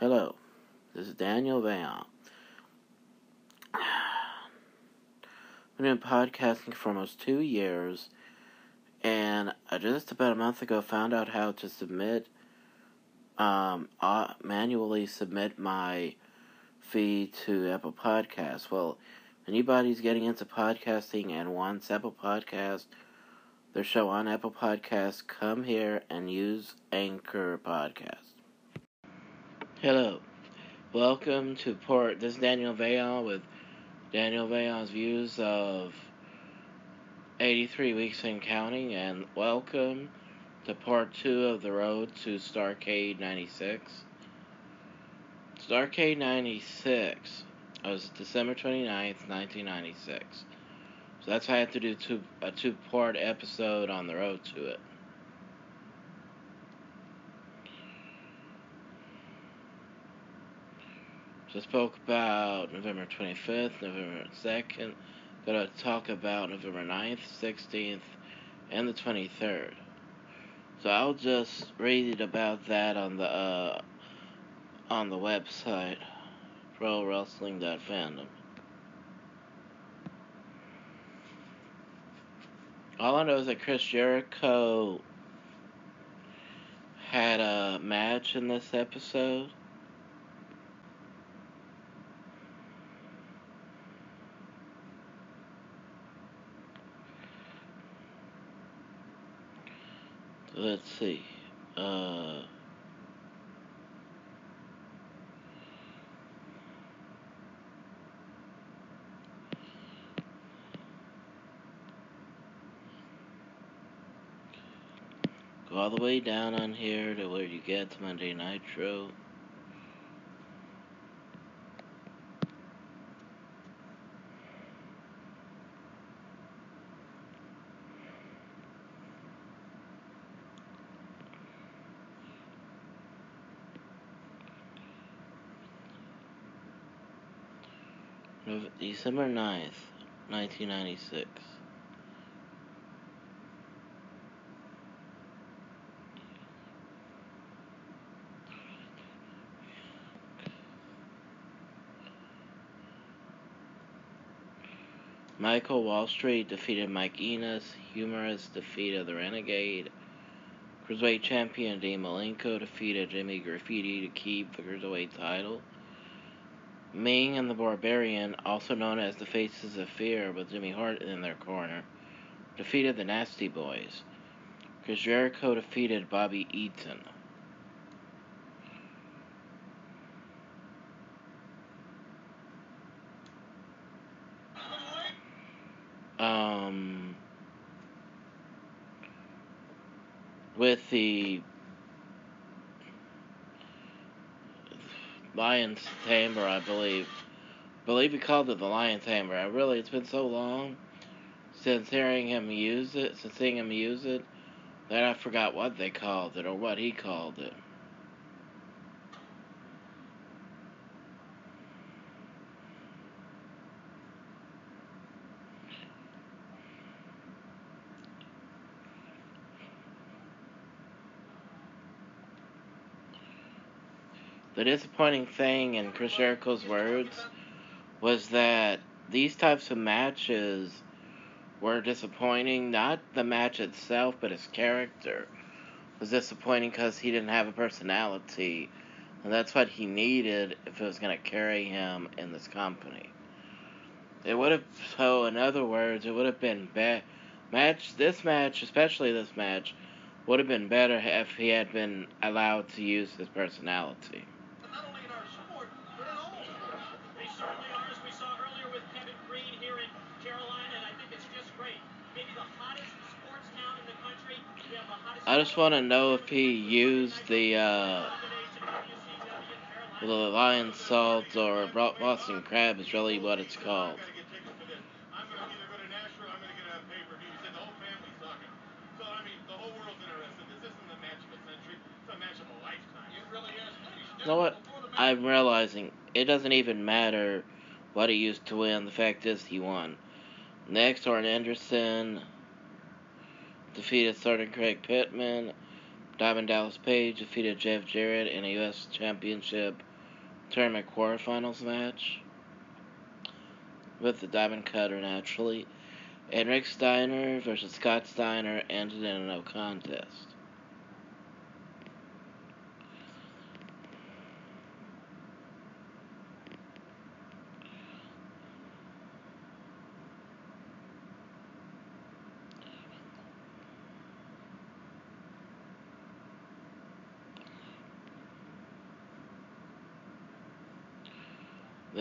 Hello, this is Daniel Vayon. I've been podcasting for almost two years, and I just about a month ago found out how to submit, um, uh, manually submit my feed to Apple Podcasts. Well, anybody's getting into podcasting and wants Apple Podcast, their show on Apple Podcasts, come here and use Anchor Podcast. Hello. Welcome to Port. This is Daniel Vayon with Daniel Vayon's views of 83 weeks in counting, and welcome to part two of the road to Starrcade 96. Starrcade 96 was December 29th, 1996. So that's why I had to do two, a two part episode on the road to it. So I spoke about November 25th, November 2nd. Gonna talk about November 9th, 16th, and the 23rd. So I'll just read it about that on the uh, on the website prowrestling.fandom. All I know is that Chris Jericho had a match in this episode. Let's see. Uh, go all the way down on here to where you get Monday Nitro. December 9th, 1996. Michael Wall Street defeated Mike Enos. Hugh Morrus defeated the Renegade. Cruiserweight champion Dean Malenko defeated Jimmy Graffiti to keep the Cruiserweight title. Meng and the Barbarian, also known as the Faces of Fear with Jimmy Hart in their corner, defeated the Nasty Boys. Chris Jericho defeated Bobby Eaton. Um, with the Lion's Tamer, I believe. I believe he called it the Lion's Tamer. I really, it's been so long since hearing him use it, since seeing him use it, that I forgot what they called it or what he called it. The disappointing thing in Chris Jericho's words was that these types of matches were disappointing. Not the match itself, but his character was disappointing because he didn't have a personality. And that's what he needed if it was going to carry him in this company. It would have, so in other words, it would have been bad. Match, this match, especially this match, would have been better if he had been allowed to use his personality. I just want to know if he used the uh, the Lionsault or Boston crab is really what it's called. You know what? I'm realizing it doesn't even matter what he used to win. The fact is, he won. Next, Arn Anderson defeated Sergeant Craig Pittman. Diamond Dallas Page defeated Jeff Jarrett in a U.S. Championship tournament quarterfinals match with the Diamond Cutter naturally. And Rick Steiner versus Scott Steiner ended in a no contest.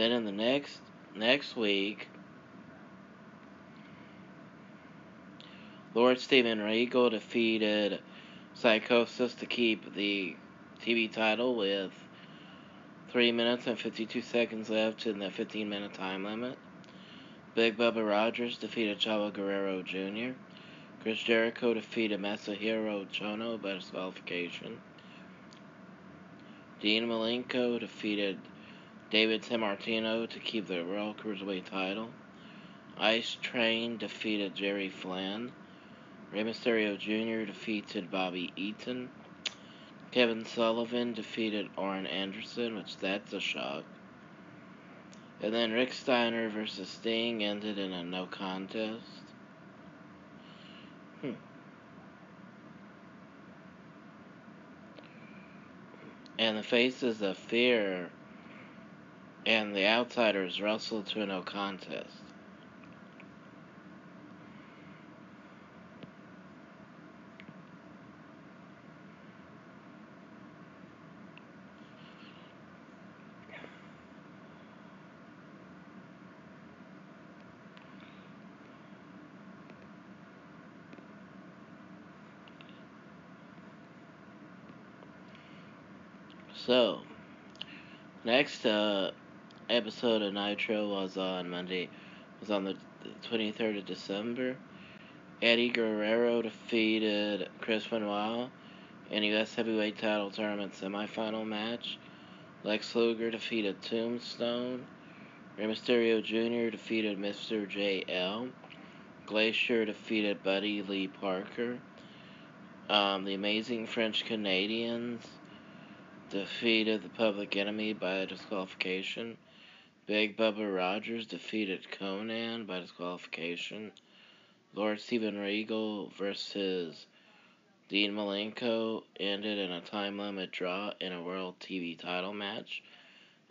Then in the next next week, Lord Steven Regal defeated Psychosis to keep the TV title with 3 minutes and 52 seconds left in the 15 minute time limit. Big Bubba Rogers defeated Chavo Guerrero Jr. Chris Jericho defeated Masahiro Chono by disqualification. Dean Malenko defeated David Sammartino to keep the World Cruiserweight title. Ice Train defeated Jerry Flynn. Rey Mysterio Jr. defeated Bobby Eaton. Kevin Sullivan defeated Arn Anderson, which that's a shock. And then Rick Steiner versus Sting ended in a no contest. Hmm. And the faces of fear and the Outsiders wrestled to a no contest. So, next uh, episode of Nitro was on Monday, was on the 23rd of December. Eddie Guerrero defeated Chris Benoit in U.S. Heavyweight Title Tournament semifinal match. Lex Luger defeated Tombstone. Rey Mysterio Jr. defeated Mr. J.L. Glacier defeated Buddy Lee Parker. Um, the Amazing French Canadians defeated the Public Enemy by disqualification. Big Bubba Rogers defeated Konnan by disqualification. Lord Steven Regal versus Dean Malenko ended in a time limit draw in a World TV title match.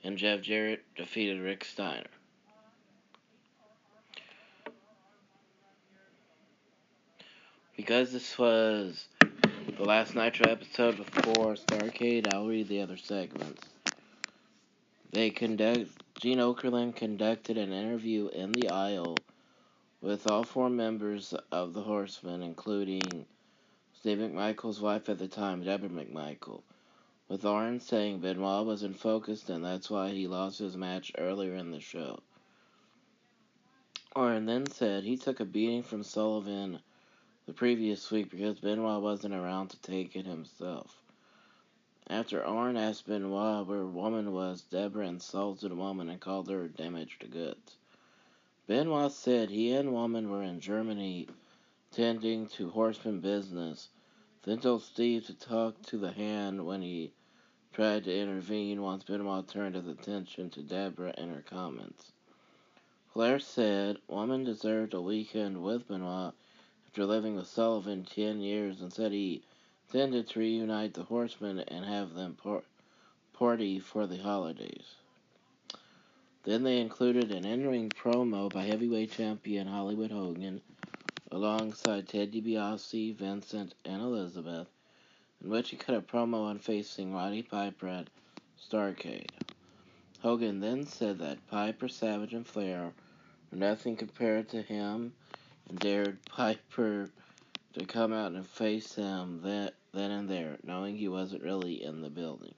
And Jeff Jarrett defeated Rick Steiner. Because this was the last Nitro episode before Starrcade, I'll read the other segments. They conduct Gene Okerlund conducted an interview in the aisle with all four members of the Horsemen, including Steve McMichael's wife at the time, Deborah McMichael, with Arn saying Benoit wasn't focused and that's why he lost his match earlier in the show. Arn then said he took a beating from Sullivan the previous week because Benoit wasn't around to take it himself. After Arn asked Benoit where Woman was, Deborah insulted Woman and called her damaged goods. Benoit said he and Woman were in Germany tending to horseman business, then told Steve to talk to the hand when he tried to intervene once Benoit turned his attention to Deborah and her comments. Flair said Woman deserved a weekend with Benoit after living with Sullivan ten years and said he intended to reunite the horsemen and have them par- party for the holidays. Then they included an in-ring promo by heavyweight champion Hollywood Hogan alongside Ted DiBiase, Vincent, and Elizabeth, in which he cut a promo on facing Roddy Piper at Starrcade. Hogan then said that Piper, Savage, and Flair were nothing compared to him and dared Piper to come out and face him that, then and there, knowing he wasn't really in the building.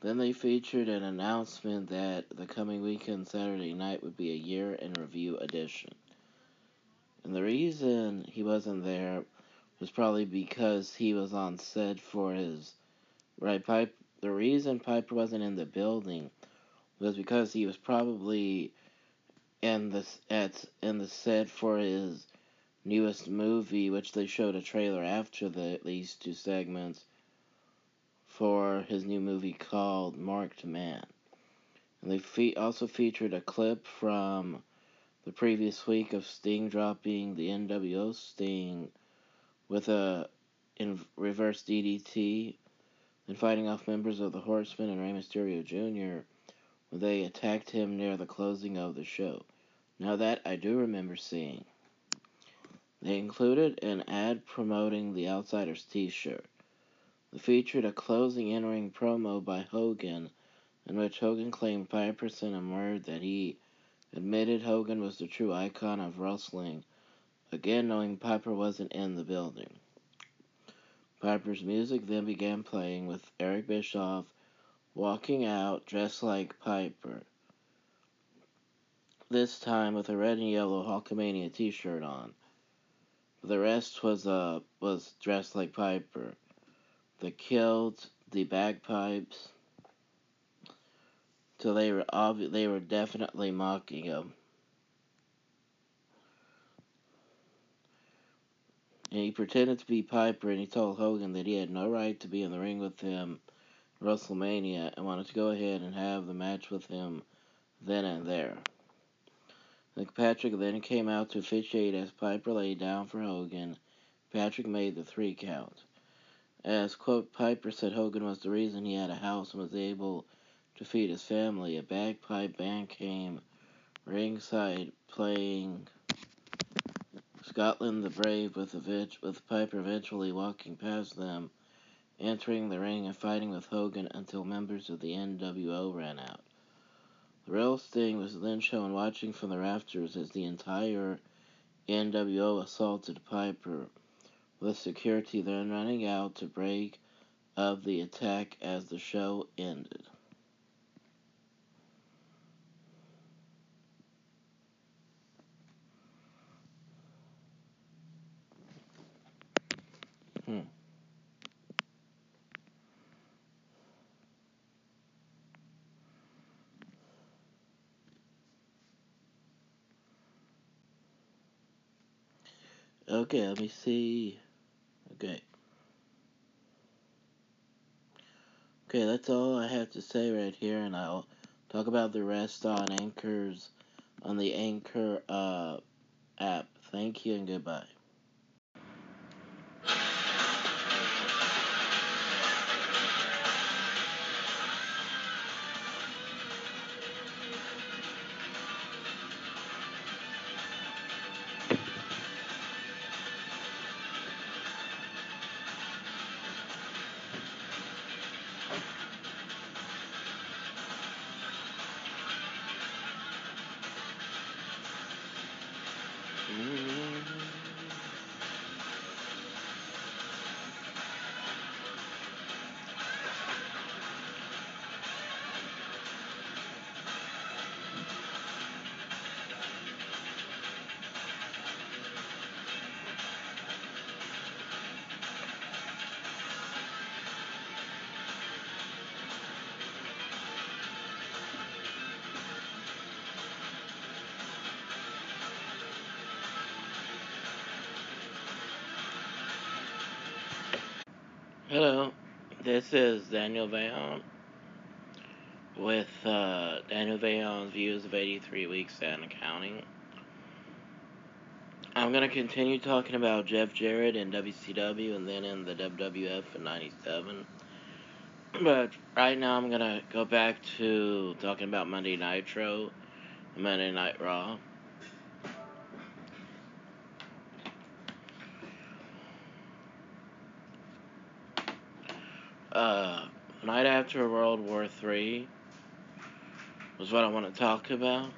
Then they featured an announcement that the coming weekend Saturday night would be a year in review edition. And the reason he wasn't there was probably because he was on set for his right pipe. The reason Piper wasn't in the building was because he was probably in the at in the set for his newest movie, which they showed a trailer after the these two segments for his new movie called Marked Man. And they fe- also featured a clip from the previous week of Sting dropping the NWO Sting with a in reverse DDT and fighting off members of the Horsemen and Rey Mysterio Jr. when they attacked him near the closing of the show. Now that I do remember seeing. They included an ad promoting the Outsiders t-shirt. They featured a closing in-ring promo by Hogan in which Hogan claimed Piper sent him word that he admitted Hogan was the true icon of wrestling, again knowing Piper wasn't in the building. Piper's music then began playing with Eric Bischoff walking out dressed like Piper. This time with a red and yellow Hulkamania t-shirt on. The rest was uh was dressed like Piper. The kilt, the bagpipes. So they were obvi- they were definitely mocking him. And he pretended to be Piper and he told Hogan that he had no right to be in the ring with him WrestleMania and wanted to go ahead and have the match with him then and there. Nick Patrick then came out to officiate as Piper laid down for Hogan. Patrick made the three count. As, quote, Piper said Hogan was the reason he had a house and was able to feed his family, a bagpipe band came ringside playing Scotland the Brave with, with Piper eventually walking past them, entering the ring and fighting with Hogan until members of the NWO ran out. The real Sting was then shown watching from the rafters as the entire NWO assaulted Piper, with security then running out to break up the attack as the show ended. Hmm. Okay, let me see. Okay. Okay, that's all I have to say right here, and I'll talk about the rest on Anchors, on the Anchor uh, app. Thank you and goodbye. Hello, this is Daniel Vayon with uh, Daniel Vayon's views of 83 weeks and counting. I'm going to continue talking about Jeff Jarrett in WCW and then in the WWF in 97. But right now I'm going to go back to talking about Monday Nitro Monday Night Raw. Uh, night after World War III was what I want to talk about.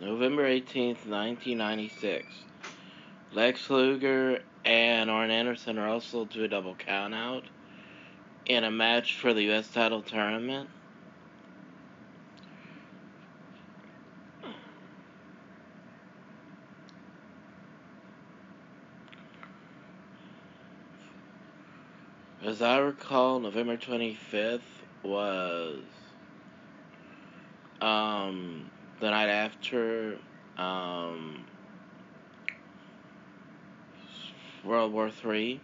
November 18th, 1996. Lex Luger and Arn Anderson wrestled to a double countout in a match for the U.S. title tournament. As I recall, November 25th was um, the night after um, World War Three.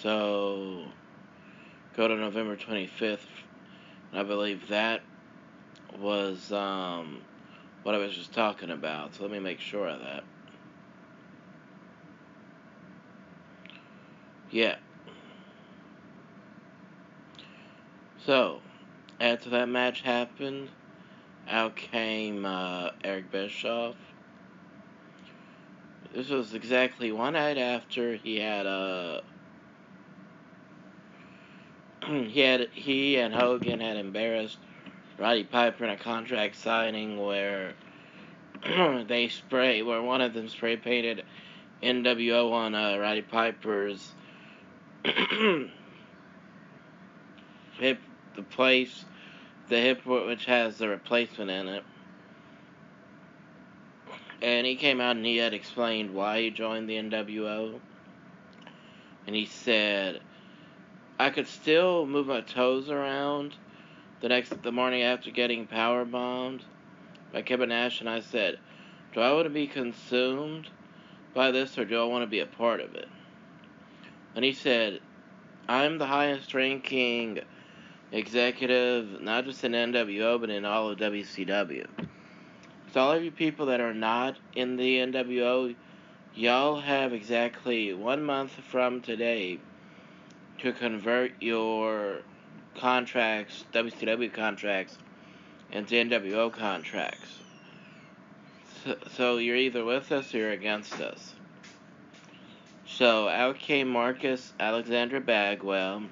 So go to November 25th. I believe that was um, what I was just talking about. So let me make sure of that. Yeah. So, after that match happened, out came uh, Eric Bischoff. This was exactly one night after he had a. Uh, he had he and Hogan had embarrassed Roddy Piper in a contract signing where they spray where one of them spray painted NWO on uh, Roddy Piper's hip the place the hip which has the replacement in it. And he came out and he had explained why he joined the NWO. And he said, I could still move my toes around the next the morning after getting power bombed by Kevin Nash and I said, Do I want to be consumed by this or do I want to be a part of it? And he said, I'm the highest ranking executive, not just in NWO, but in all of WCW. So, all of you people that are not in the NWO, y'all have exactly one month from today to convert your contracts, WCW contracts, into NWO contracts. So, so you're either with us or you're against us. So out came Marcus Alexander Bagwell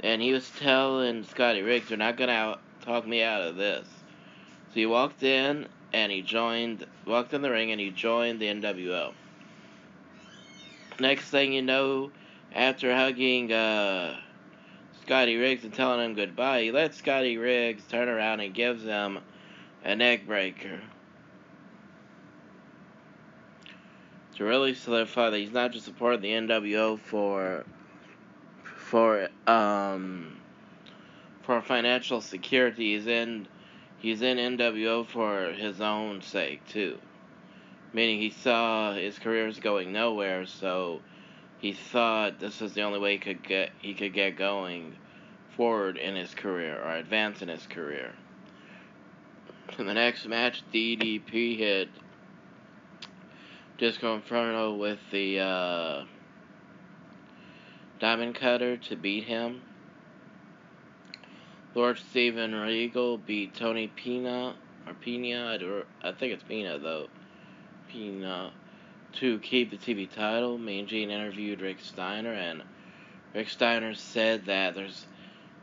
and he was telling Scotty Riggs, "They're not gonna out- talk me out of this." So he walked in and he joined, walked in the ring and he joined the NWO. Next thing you know, after hugging uh, Scotty Riggs and telling him goodbye, he lets Scotty Riggs turn around and gives him a neck breaker. To really solidify that he's not just a part of the NWO for for um for financial security. He's in he's in NWO for his own sake too. Meaning he saw his career was going nowhere, so he thought this was the only way he could get he could get going forward in his career or advance in his career. In the next match, DDP hit Disco Inferno with the uh, Diamond Cutter to beat him. Lord Steven Regal beat Tony Pina, or Pina, I think it's Pina though, Pina, to keep the TV title. Mean Gene interviewed Rick Steiner, and Rick Steiner said that there's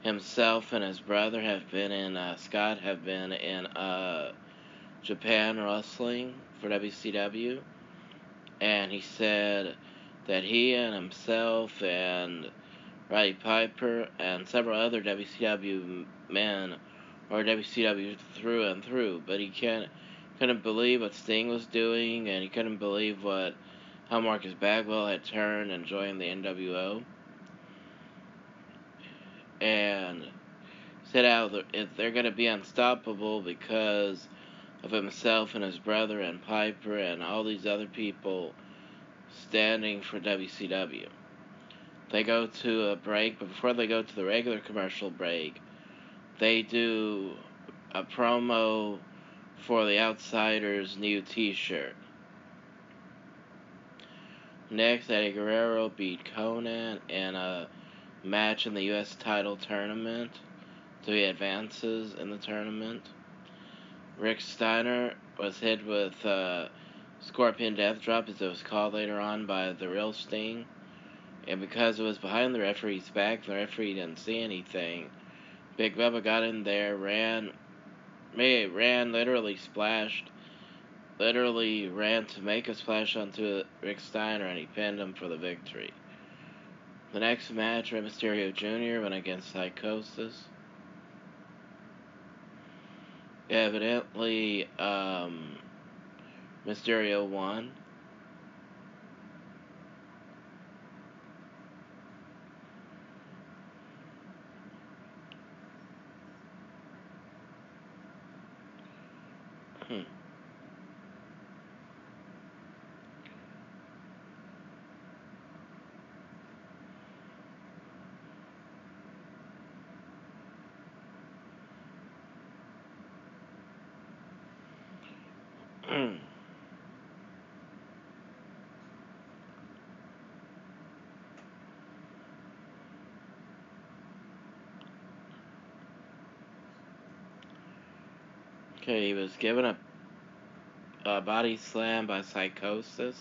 himself and his brother have been in, uh, Scott have been in uh, Japan Wrestling for WCW, and he said that he and himself and Roddy Piper and several other WCW men are WCW through and through, but he can't couldn't believe what Sting was doing, and he couldn't believe what how Marcus Bagwell had turned and joined the NWO. And said out if they're going to be unstoppable because of himself and his brother and Piper and all these other people standing for WCW. They go to a break, but before they go to the regular commercial break, they do a promo for the Outsiders' new t shirt. Next, Eddie Guerrero beat Konnan in a match in the U.S. title tournament. So he advances in the tournament. Rick Steiner was hit with uh, Scorpion Death Drop, as it was called later on by the real Sting. And because it was behind the referee's back, the referee didn't see anything. Big Bubba got in there, ran, may ran, literally splashed, literally ran to make a splash onto Rick Steiner, and he pinned him for the victory. The next match, Rey Mysterio Jr. went against Psychosis. Evidently, um, Mysterio won. Hmm. Okay, he was given a, a body slam by Psychosis.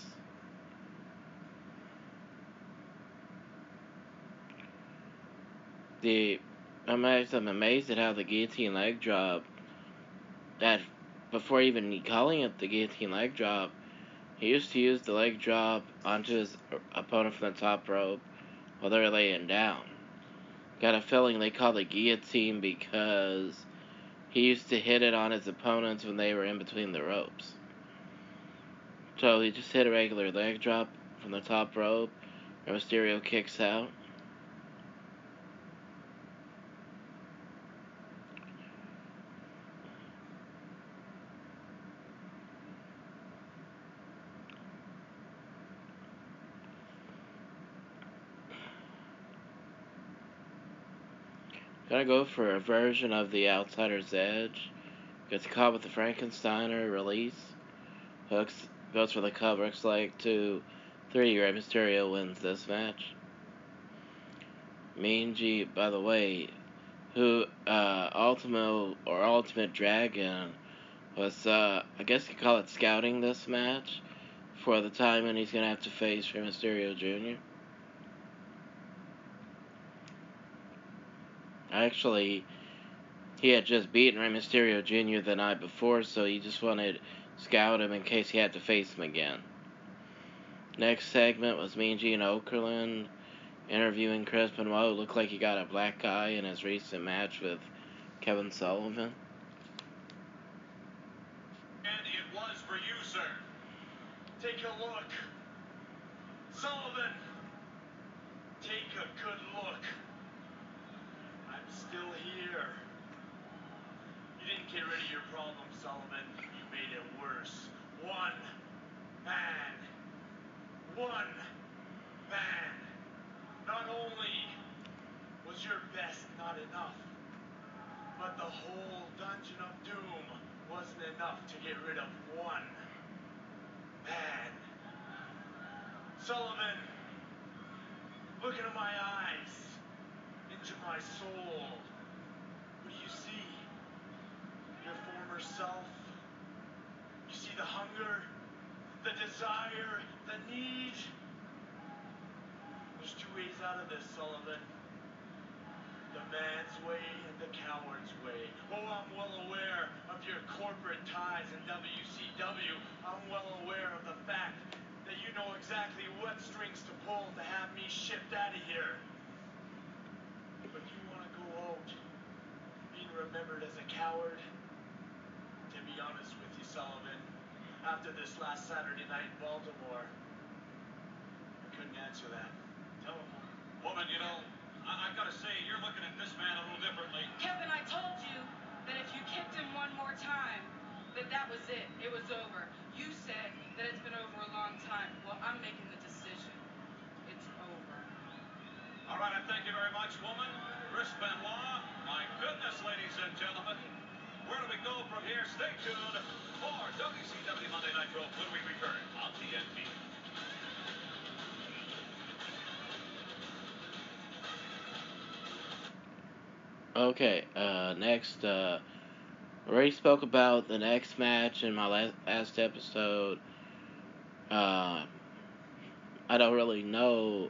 The I'm amazed, I'm amazed at how the guillotine leg drop that before even calling it the guillotine leg drop, he used to use the leg drop onto his opponent from the top rope while they were laying down. Got a feeling they call the guillotine because he used to hit it on his opponents when they were in between the ropes. So he just hit a regular leg drop from the top rope, and Mysterio kicks out. Gonna go for a version of the Outsider's Edge. Gets caught with the Frankensteiner release. Hooks goes for the cover. Looks like two, three. Rey Mysterio wins this match. Mean by the way, who uh, Ultimo or Ultimate Dragon was, uh, I guess you call it scouting this match for the time when he's gonna have to face Rey Mysterio Jr. Actually, he had just beaten Rey Mysterio Jr. the night before, so he just wanted to scout him in case he had to face him again. Next segment was Mean Gene Okerlund interviewing Chris Benoit. Looked like he got a black eye in his recent match with Kevin Sullivan. And it was for you, sir. Take a look. Sullivan, take a good look. Still here. You didn't get rid of your problem, Sullivan. You made it worse. One man. One man. Not only was your best not enough, but the whole Dungeon of Doom wasn't enough to get rid of one man. Sullivan, look into my eyes, into my soul. What do you see? Your former self? You see the hunger, the desire, the need? There's two ways out of this, Sullivan. The man's way and the coward's way. Oh, I'm well aware of your corporate ties in WCW. I'm well aware of the fact that you know exactly what strings to pull to have me shipped out of here. But you want to go out being remembered as a coward? To be honest with you, Sullivan, after this last Saturday night in Baltimore, I couldn't answer that. Tell him. Woman, you know, I- I've got to say, you're looking at this man a little differently. Kevin, I told you that if you kicked him one more time, that that was it. It was over. You said that it's been over a long time. Well, I'm making the decision. It's over. All right, I thank you very much, woman. Chris Benoit. My goodness, ladies and gentlemen. Where do we go from here? Stay tuned for WCW Monday Night Raw when we return on TNT. Okay, uh, next, uh, already spoke about the next match in my last, episode. Uh, I don't really know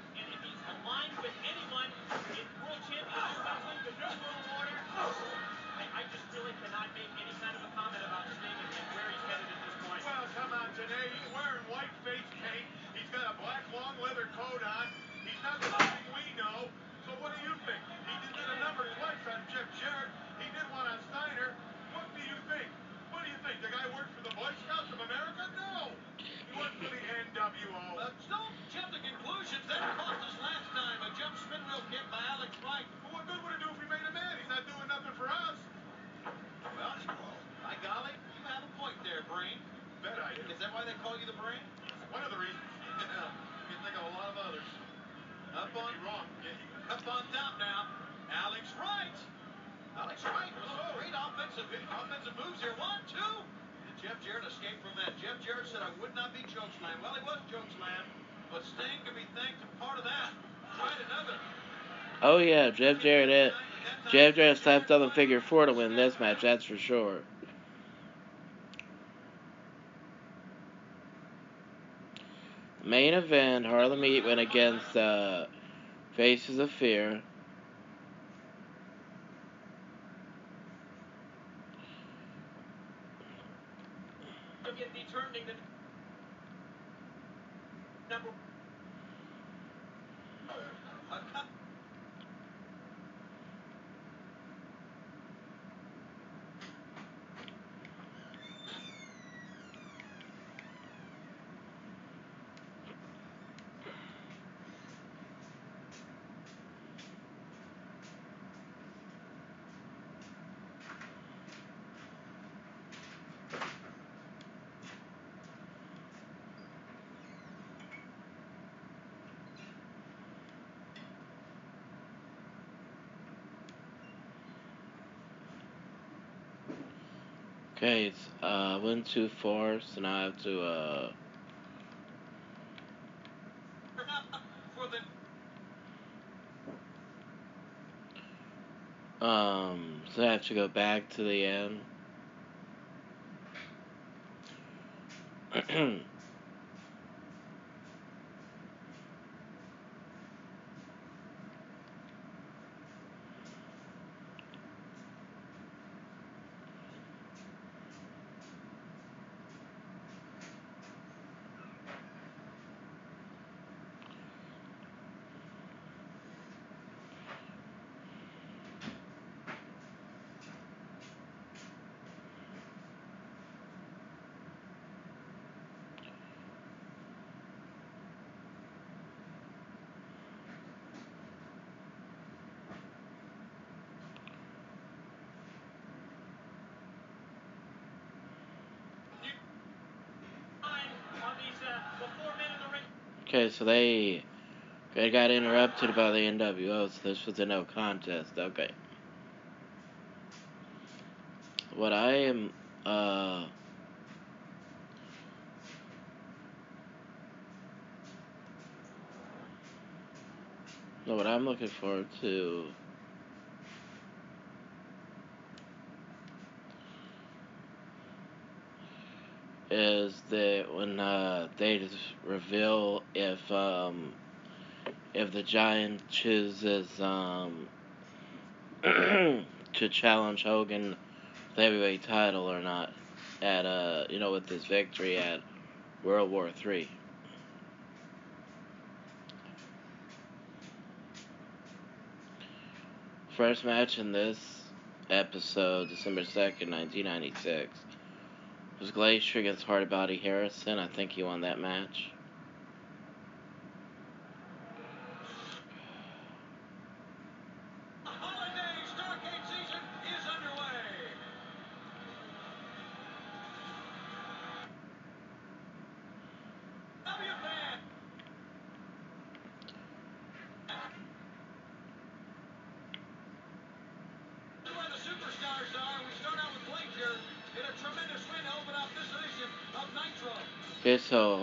aligned with anyone in World Championship Wrestling, the New World Order, I, I just really cannot make any kind of a comment about Sting and, and where he's headed at this point. Well, come on, Janae. He's wearing white face paint. He's got a black long leather coat on. He's not the thing we know. So what do you think? He just did a number twice on Jeff Jarrett. He did one on Steiner. What do you think? What do you think? The guy worked for the Boy Scouts of America? No. He worked for the NWO. Uh, don't jump to conclusions. That cost well hit by Alex Wright. Well, what good would it do if we made a man? He's not doing nothing for us. Well, by golly, you have a point there, Brain. Bet I do. Is that why they call you the Brain? One of the reasons. you can think of a lot of others. Up on, wrong. up on top now, Alex Wright. Alex Wright was a great offensive, offensive moves here. One, two. And Jeff Jarrett escaped from that. Jeff Jarrett said, I would not be chokeslam. Well, he was chokeslam, but Sting can be thanked for part of that. Tried another. Oh yeah, Jeff Jarrett. Jeff Jarrett stepped up in figure four to win this match. That's for sure. Main event: Harlem Heat went against uh, Faces of Fear. to get determining the number A cut. Okay, it's uh went too far, so now I have to uh um so I have to go back to the end. Okay, so they they got interrupted by the NWO, so this was a no contest. Okay. What I am uh what I'm looking forward to the when uh, they reveal if um, if the giant chooses um, to challenge Hogan for the heavyweight title or not at uh you know with this victory at World War Three. First match in this episode, December 2nd, 1996. It was Glacier against Hardbody Harrison. I think he won that match.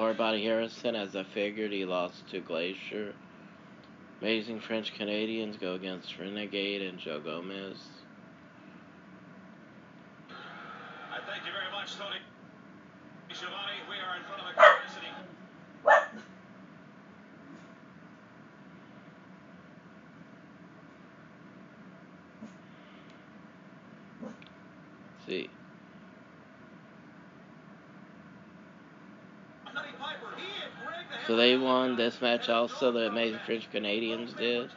So Hardbody Harrison, as I figured, he lost to Glacier. Amazing French Canadians go against Renegade and Joe Gomez. I thank you very much, Tony. Schiavone, we are in front of a capacity. See, Honey Piper, he and Greg the so they won this match also. The Amazing. French Canadians did.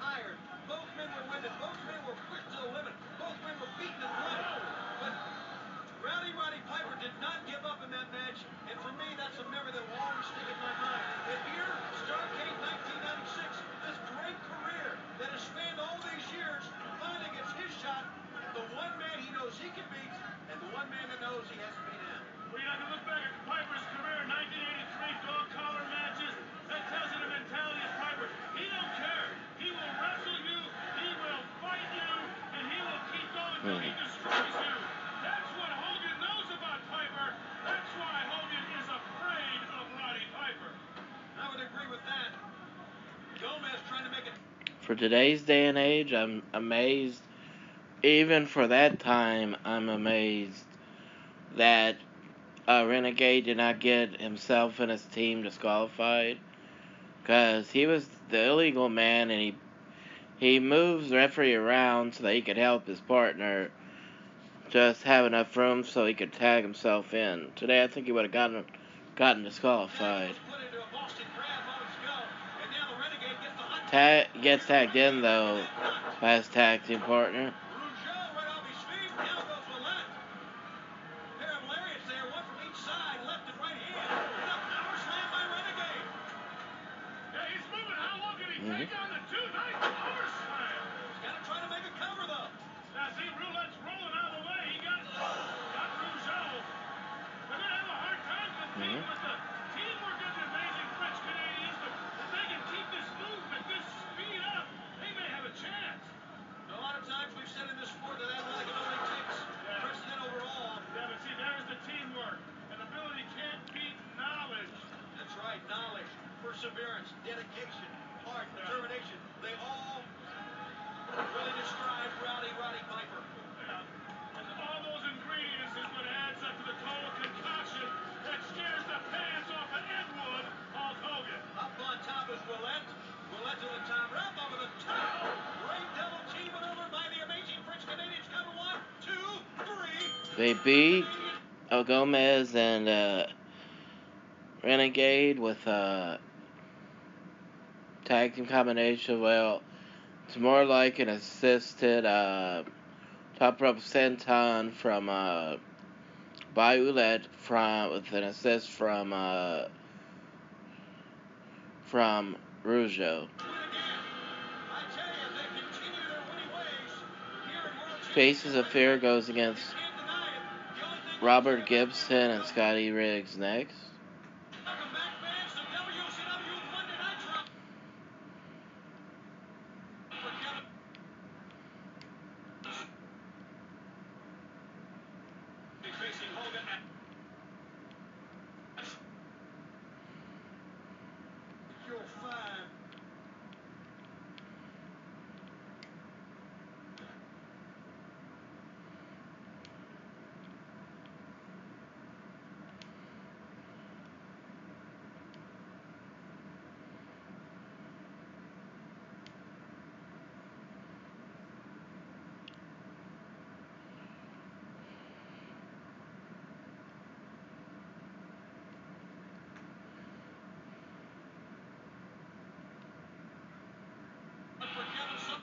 Today's day and age, I'm amazed. Even for that time, I'm amazed that uh, Renegade did not get himself and his team disqualified. Because he was the illegal man and he he moves the referee around so that he could help his partner just have enough room so he could tag himself in. Today, I think he would have gotten gotten disqualified. Put into a Boston Crab moments ago, and now the Renegade gets Ta- gets tagged in though by his tag team partner. Perseverance, dedication, heart, determination. They all really describe Rowdy Roddy Piper. Yeah. And all those ingredients is what adds up to the total concoction that scares the pants off of Ed Wood, Hulk Hogan. Up on top is Ouellet. Ouellet to the top rope over the top. Great double team maneuver by the amazing French Canadians. Cover one, two, three. They beat El Gomez and uh, Renegade with a tag team combination. Well, it's more like an assisted uh, top rope senton from uh, Bayoulet from with an assist from uh, from Rougeau. Faces of Fear goes against Robert Gibson and Scotty Riggs next. Welcome back, fans, to WCW Monday Nitro. For Kevin. Facing Hogan at You're fine. For Kevin Sullivan.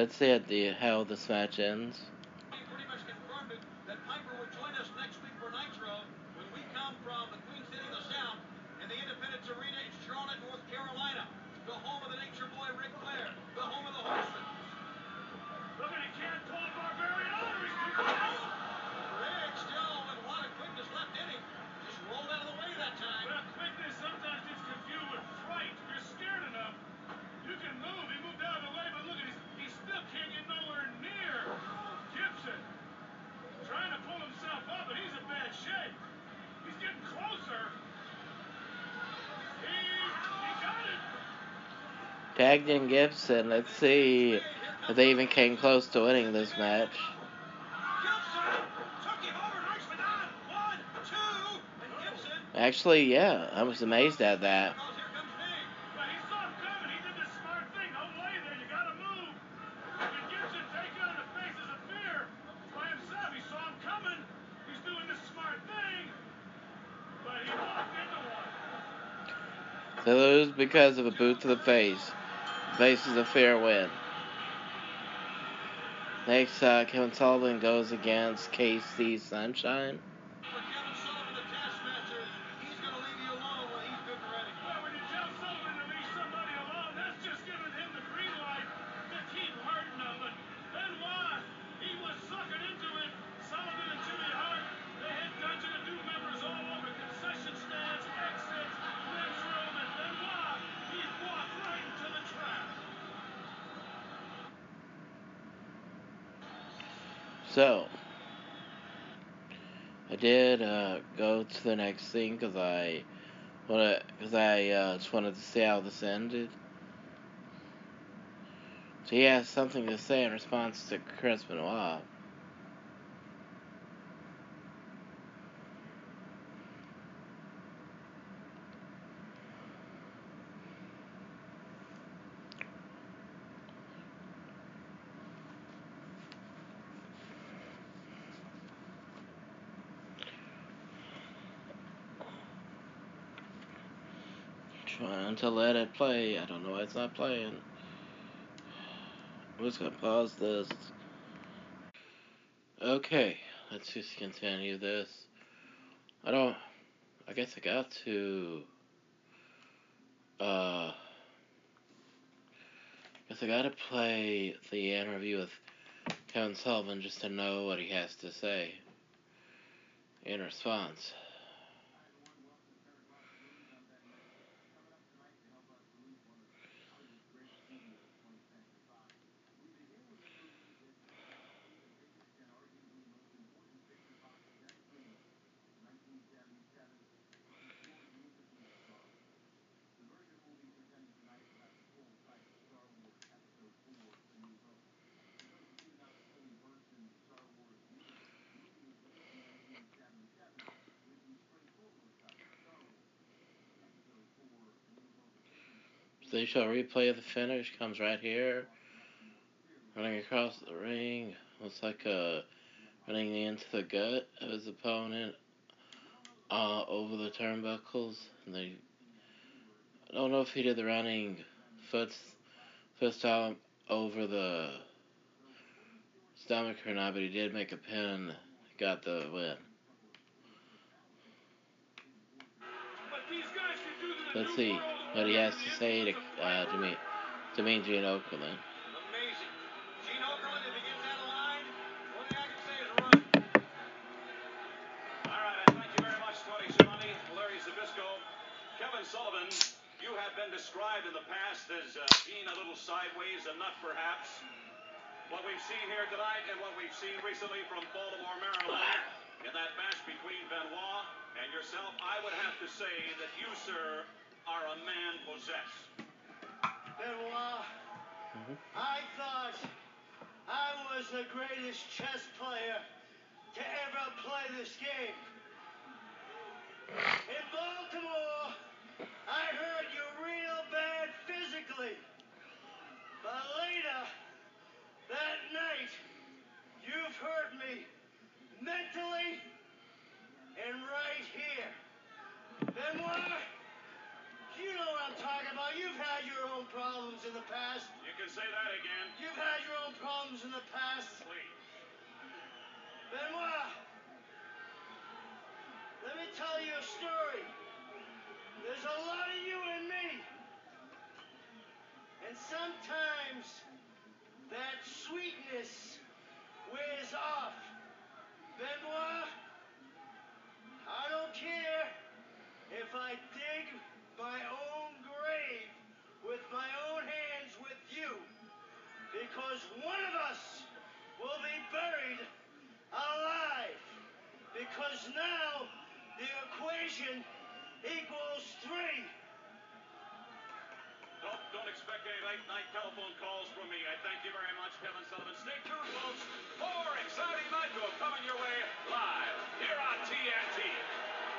Let's see at the how this match ends. We In Gibson. Let's see if they even came close to winning this match. Actually, yeah, I was amazed at that. They lose because of a boot to the face. Faces of Fear win. Next, uh, Kevin Sullivan goes against KC Sunshine. To the next scene because I wanna, cause I uh, just wanted to see how this ended. So he has something to say in response to Chris Benoit. To let it play. I don't know why it's not playing. I'm just gonna pause this. Okay, let's just continue this. I don't. I guess I got to. Uh. Guess I gotta play the interview with Kevin Sullivan just to know what he has to say in response. They show a replay of the finish. Comes right here. Running across the ring. Looks like uh, running into the gut of his opponent. Uh, over the turnbuckles. And they. I don't know if he did the running foot, foot stomp over the stomach or not, but he did make a pin. Got the win. Let's see what he has to say to uh, to me to me Gene Okerlund. Amazing. Gene Okerlund, if he gets out of line, only I can say is run. All right, I thank you very much, Tony Schiavone, Larry Zbyszko. Kevin Sullivan, you have been described in the past as uh, being a little sideways, a nut perhaps. What we've seen here tonight and what we've seen recently from Baltimore, Maryland, in that match between Benoit and yourself, I would have to say that you, sir, are a man possessed. Benoit, Mhm. I thought I was the greatest chess player to ever play this game.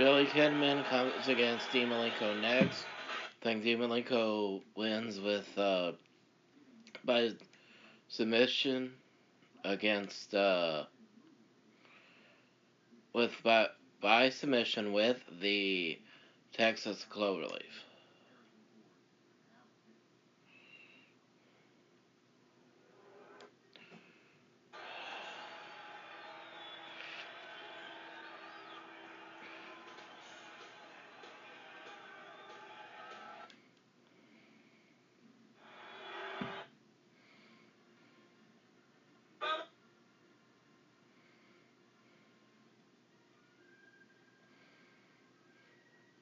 Billy Kidman comes against Dean Malenko next. I think Dean Malenko wins with uh, by submission against uh, with by by submission with the Texas Cloverleaf.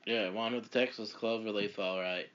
Yeah, one with the Texas Cloverleaf, all right.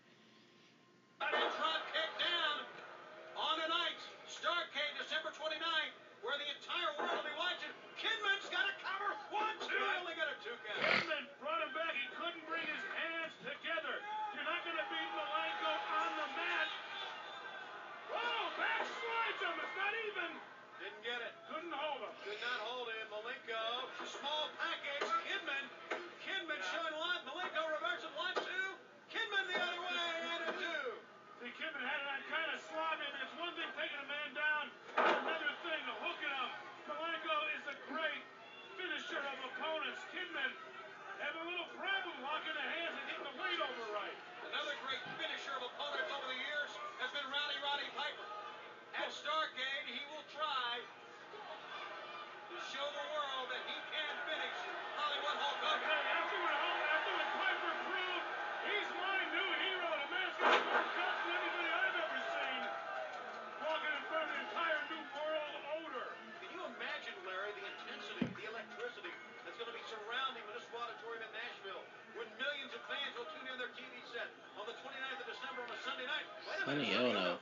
Sonny Onoo.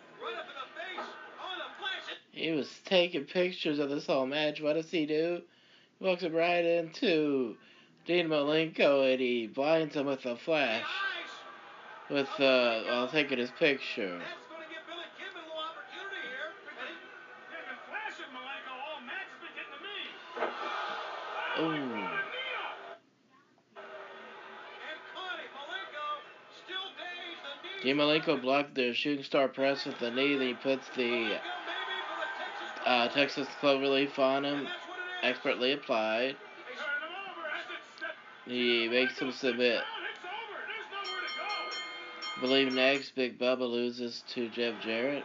He was taking pictures of this whole match. What does he do? He walks him right into Dean Malenko and he blinds him with a flash. With uh, while taking his picture. Malenko blocked the shooting star press with the knee, then he puts the uh, Texas cloverleaf on him, expertly applied. He makes him submit. Believe next, Big Bubba loses to Jeff Jarrett.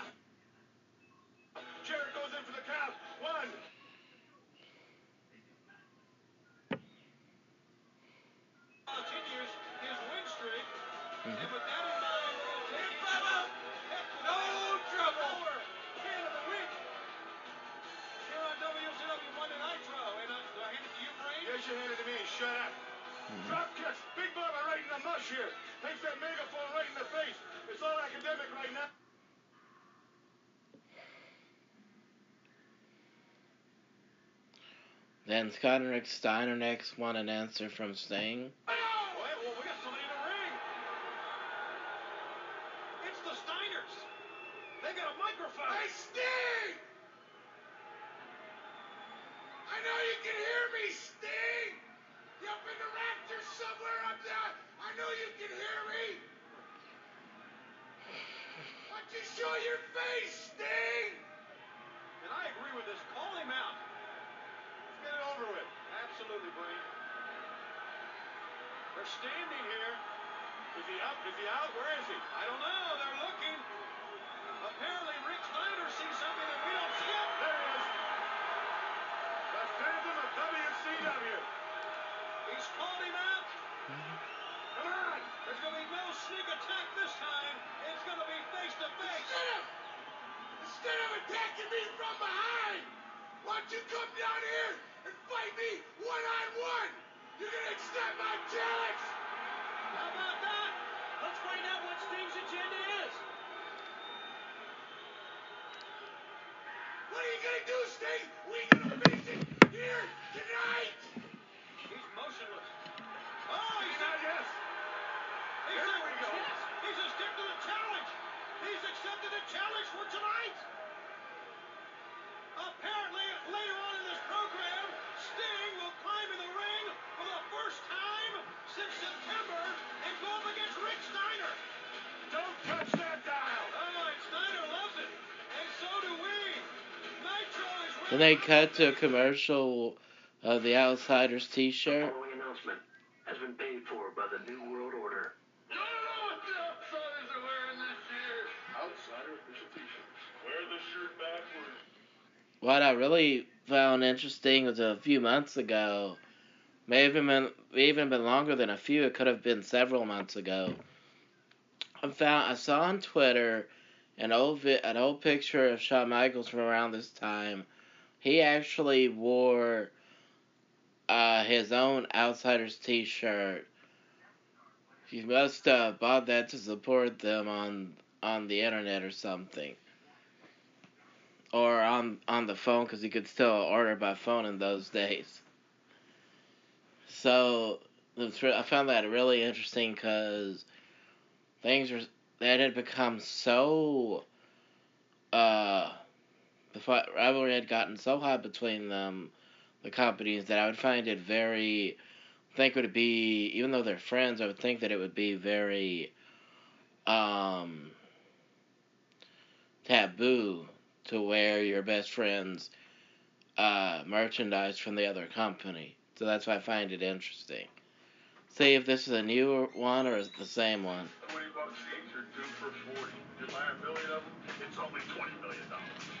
and Scott and Rick Steiner next want an answer from Sting. Then they cut to a commercial of the Outsiders T-shirt. The announcement has been paid for by the New World Order. What I really found interesting was a few months ago, may have been even been longer than a few. It could have been several months ago. I found I saw on Twitter an old vi- an old picture of Shawn Michaels from around this time he actually wore uh, his own Outsiders T-shirt. He must have bought that to support them on on the internet or something, or on on the phone because he could still order by phone in those days. So I found that really interesting because things were that had become so uh the rivalry had gotten so hot between them the companies that I would find it very think it would be even though they're friends I would think that it would be very um taboo to wear your best friend's uh, merchandise from the other company. So that's why I find it interesting. See if this is a newer one or is it the same one. 20 bucks each or two for 40. You buy a million of them, it's only 20 million dollars.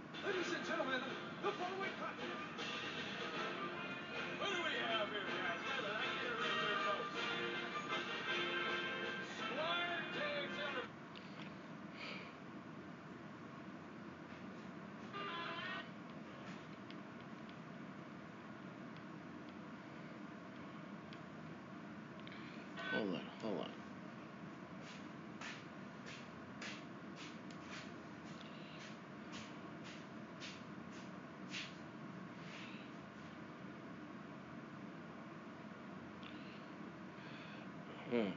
Hold on, hold on. Hmm.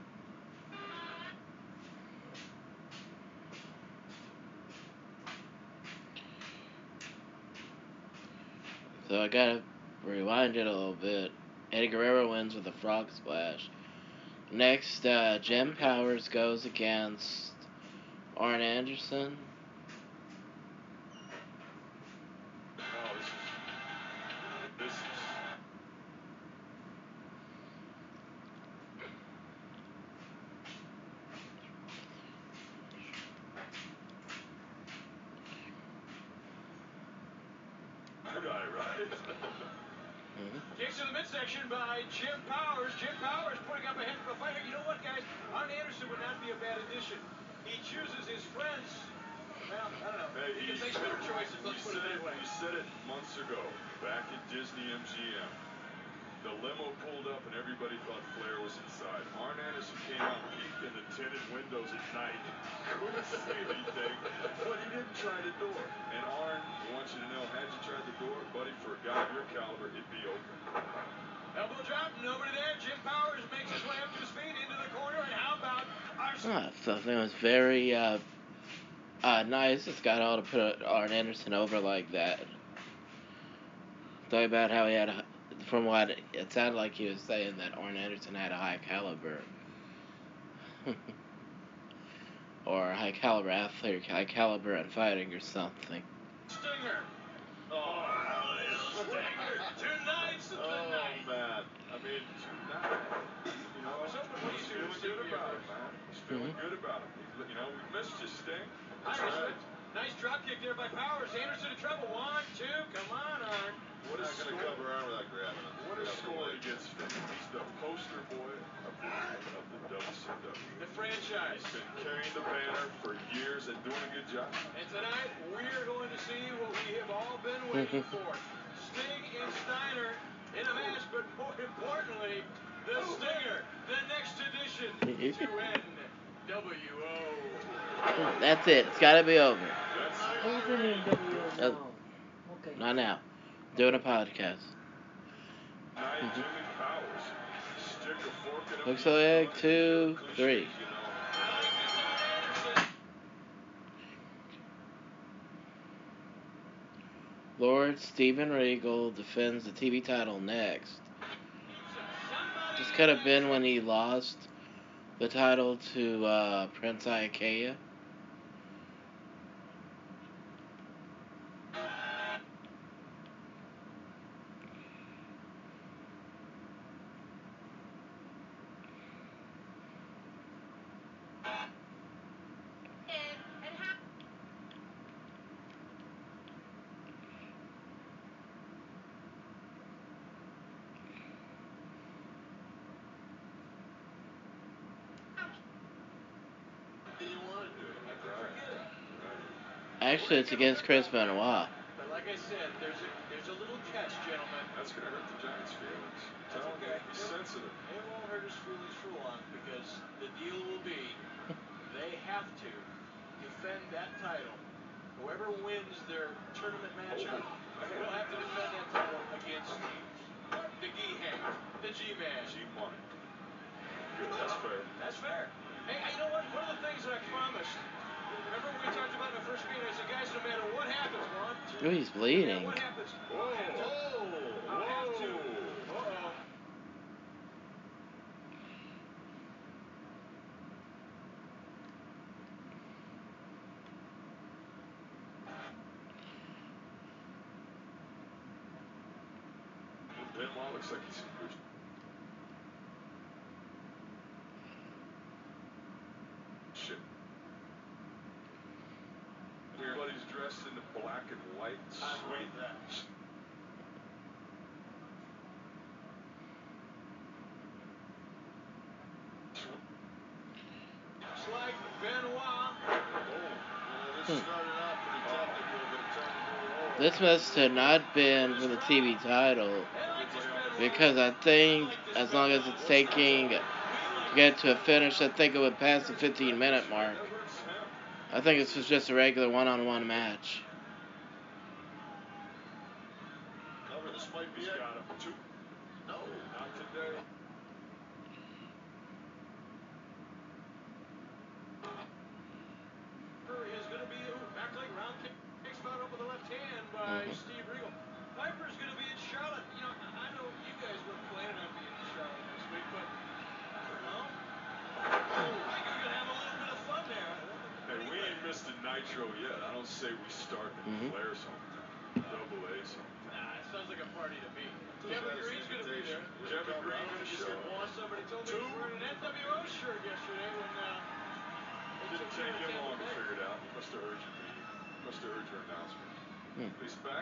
So I gotta rewind it a little bit. Eddie Guerrero wins with a frog splash. Next, uh, Jim Powers goes against Arn Anderson. Our Ah, something was very uh, uh, nice. It's got all to put Arn Anderson over like that. Talk about how he had, a, from what it sounded like he was saying that Arn Anderson had a high caliber, or a high caliber athlete, or high caliber at fighting or something. Stinger? Oh, Stinger. Tonight's the Oh, night. man. I mean, tonight, you know, was hoping for he's you to feeling see good me about it, first. man. He's feeling good about it. He's, you know, we missed you, Sting. That's Irish, right. Nice drop kick there by Powers. Anderson in trouble. One, two. Come on, Arn. What Not is gonna score? cover arm without grabbing him. What is Get out of the score against Sting? He's the poster boy of the, of the WCW. The franchise. He's been carrying the banner for years and doing a good job. And tonight, we're going to see what we have all been waiting for. Sting and Steiner in a match, but more importantly, the Stinger, the next edition to That's it. It's got to be over. That's in NWO. Okay. Not now. Doing a podcast. night Mhm. Jimmy Powers. Stick a fork in him. Looks like two, three. You know. I like this Arn Anderson. Lord Steven Regal defends the TV title next. This could have been when he lost the title to uh, Prince Iaukea. Actually, it's against Chris Benoit. But like I said, there's a there's a little catch, gentlemen. That's gonna hurt the Giants' feelings. Tell him okay. to be sensitive. It won't hurt his feelings for long because the deal will be they have to defend that title. Whoever wins their tournament matchup will have to defend that title against the G-Hang, the G-Man. G-Money. Good, that's fair. That's fair. Hey, you know what? One of the things that I promised. Remember when we talked about the first meeting? I said, guys, no matter what happens, one, two, Ooh, he's no bleeding. what happens, Whoa, I'll. I'll have to. Benoit looks like he's in good. Shit. Everybody's dressed in the black and I'm that. Hmm. a This must have not been for the TV title because I think as long as it's taking to get to a finish, I think it would pass the 15 minute mark. That. I think this was just a regular one-on-one match. Not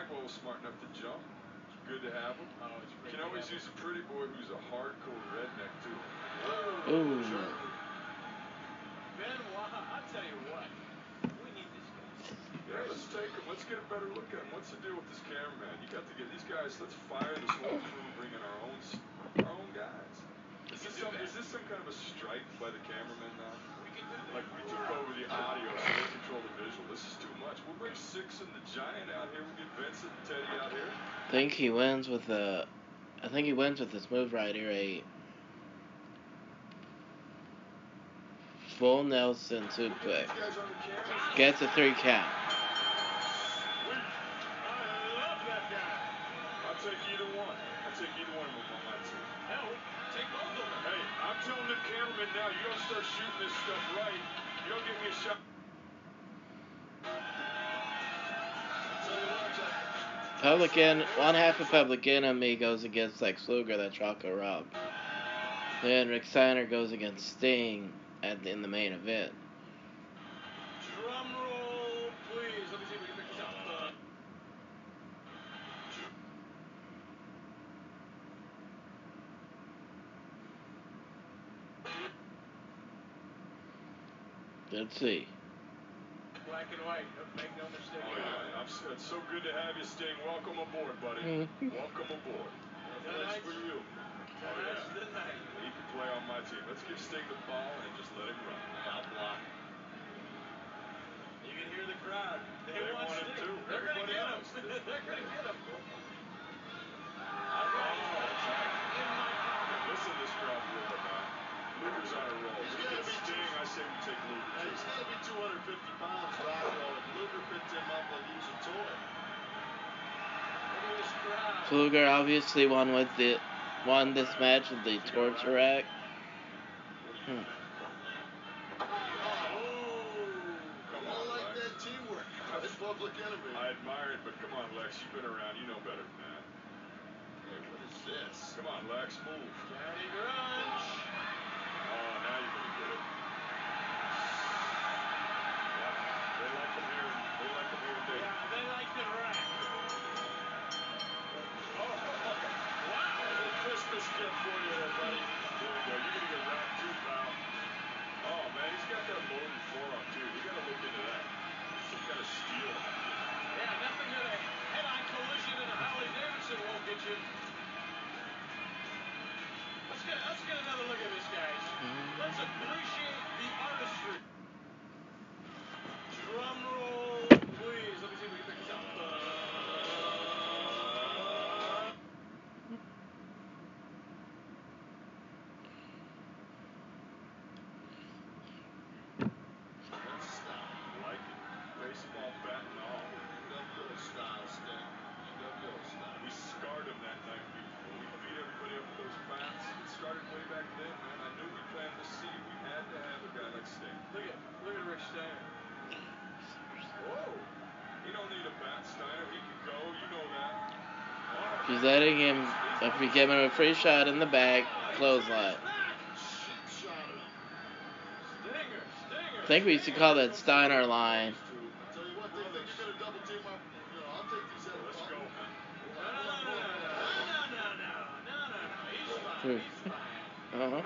He's. Well, was smart enough to jump. Good to have him. Oh, it's great You can always have use a pretty boy who's a hardcore redneck too. Ooh. Benoit, I'll tell you what. We need this guy. Yeah, let's take him. Let's get a better look at him. What's the deal with this cameraman? You got to get these guys. Let's fire this whole crew, bring in our own, our own guys. Is this some? Is this some kind of a strike by the cameraman now? We can do that. Like we took over the audio, so they control the visual. This is too much. We'll bring Syxx and the Giant out here. We'll get Vincent and Teddy out here. I think he wins with a. I think he wins with this move right here. A full Nelson suplex. get these guys on the camera. Gets a three count. Take either one of them on my team. Hell, take both of them. Hey, I'm telling the cameraman now, you don't start shooting this stuff right. You don't give me a shot. Tell you what, Jack. Public en- one half of Public Enemy goes against Lex Luger, that's Rocco Rock. Then Rick Steiner goes against Sting at in the main event. Drum roll, please. Let me see if we can pick this up. Uh, Let's see. black and white. Make no mistake. Oh, yeah. I'm, s- it's so good to have you, Sting. Welcome aboard, buddy. Mhm. Welcome aboard. No for you. Oh, yeah. the. He can play on my team. Let's give Sting the ball and just let him run. I'll block. You can hear the crowd. They, They want want it too. They're gonna get him. They're gonna get him. Listen to this crowd roar, man. Luger's on a roll. He's We gotta be Sting, I say we take Luger. Now, too. he's got to be 250 pounds, Rocco. If Luger picked him up like he was a toy. Look at this crowd. Luger obviously won with the won this match with the torture rack. Hmm. Oh, Come I on, like Lex. that teamwork. That's public enemy. I admire it, but come on, Lex. You've been around. You know better than that. Hey, what is this? Come on, Lex. Move. Johnny Grunge. Oh, now you're gonna get it. Yeah, they like them here. They like them here in Yeah, they like the rack. Oh, wow. A Christmas gift for you presenting him for giving him a free shot in the back clothesline. I think we used to call that Steiner line. uh-huh.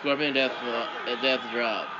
Scorpion death, uh, death drop.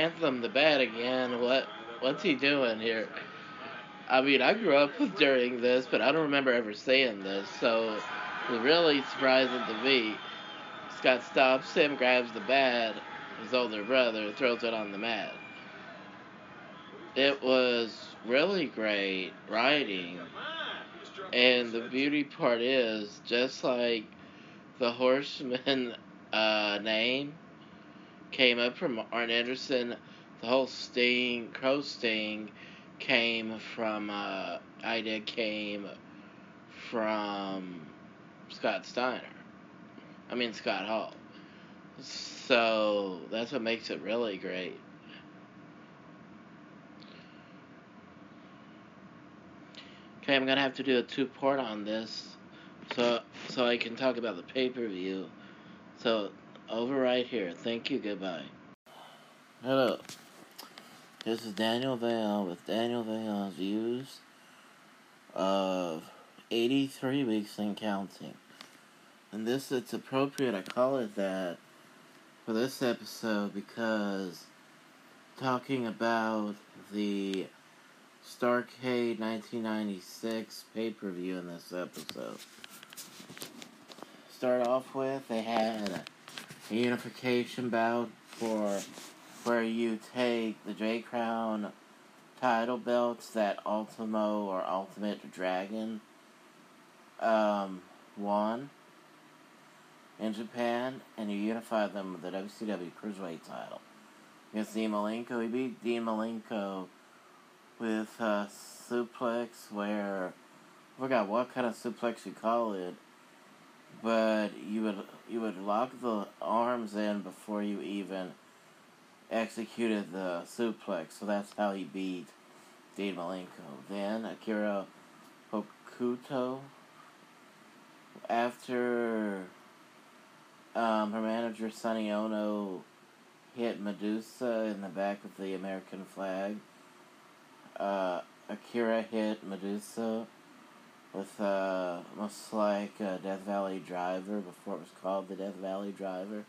Anthem the bad again. What what's he doing here? I mean, I grew up during this, but I don't remember ever seeing this, so it was really surprising to me. Scott stops him, grabs the bat, his older brother, throws it on the mat. It was really great writing. And the beauty part is, just like the Horseman uh, name came up from Arn Anderson, the whole Sting, Crow Sting, came from, uh, idea came from Scott Steiner. I mean, Scott Hall. So, that's what makes it really great. Okay, I'm gonna have to do a two part on this, so so I can talk about the pay per view. So over right here. Thank you. Goodbye. Hello. This is Daniel Vale with Daniel Vale's views of 83 weeks and counting. And this, it's appropriate I call it that for this episode because talking about the Starrcade 1996 pay per view in this episode. Start off with, they had unification bout for where you take the J Crown title belts that Ultimo or Ultimate Dragon um, won in Japan, and you unify them with the WCW Cruiserweight title. Against Dean Malenko, he beat Dean Malenko with a suplex where I forgot what kind of suplex you call it, but you would you would lock the arms in before you even executed the suplex, so that's how he beat Dean Malenko. Then Akira Hokuto, after um, her manager Sonny Onoo hit Madusa in the back of the American flag, uh, Akira hit Madusa with uh, almost like a Death Valley Driver before it was called the Death Valley Driver.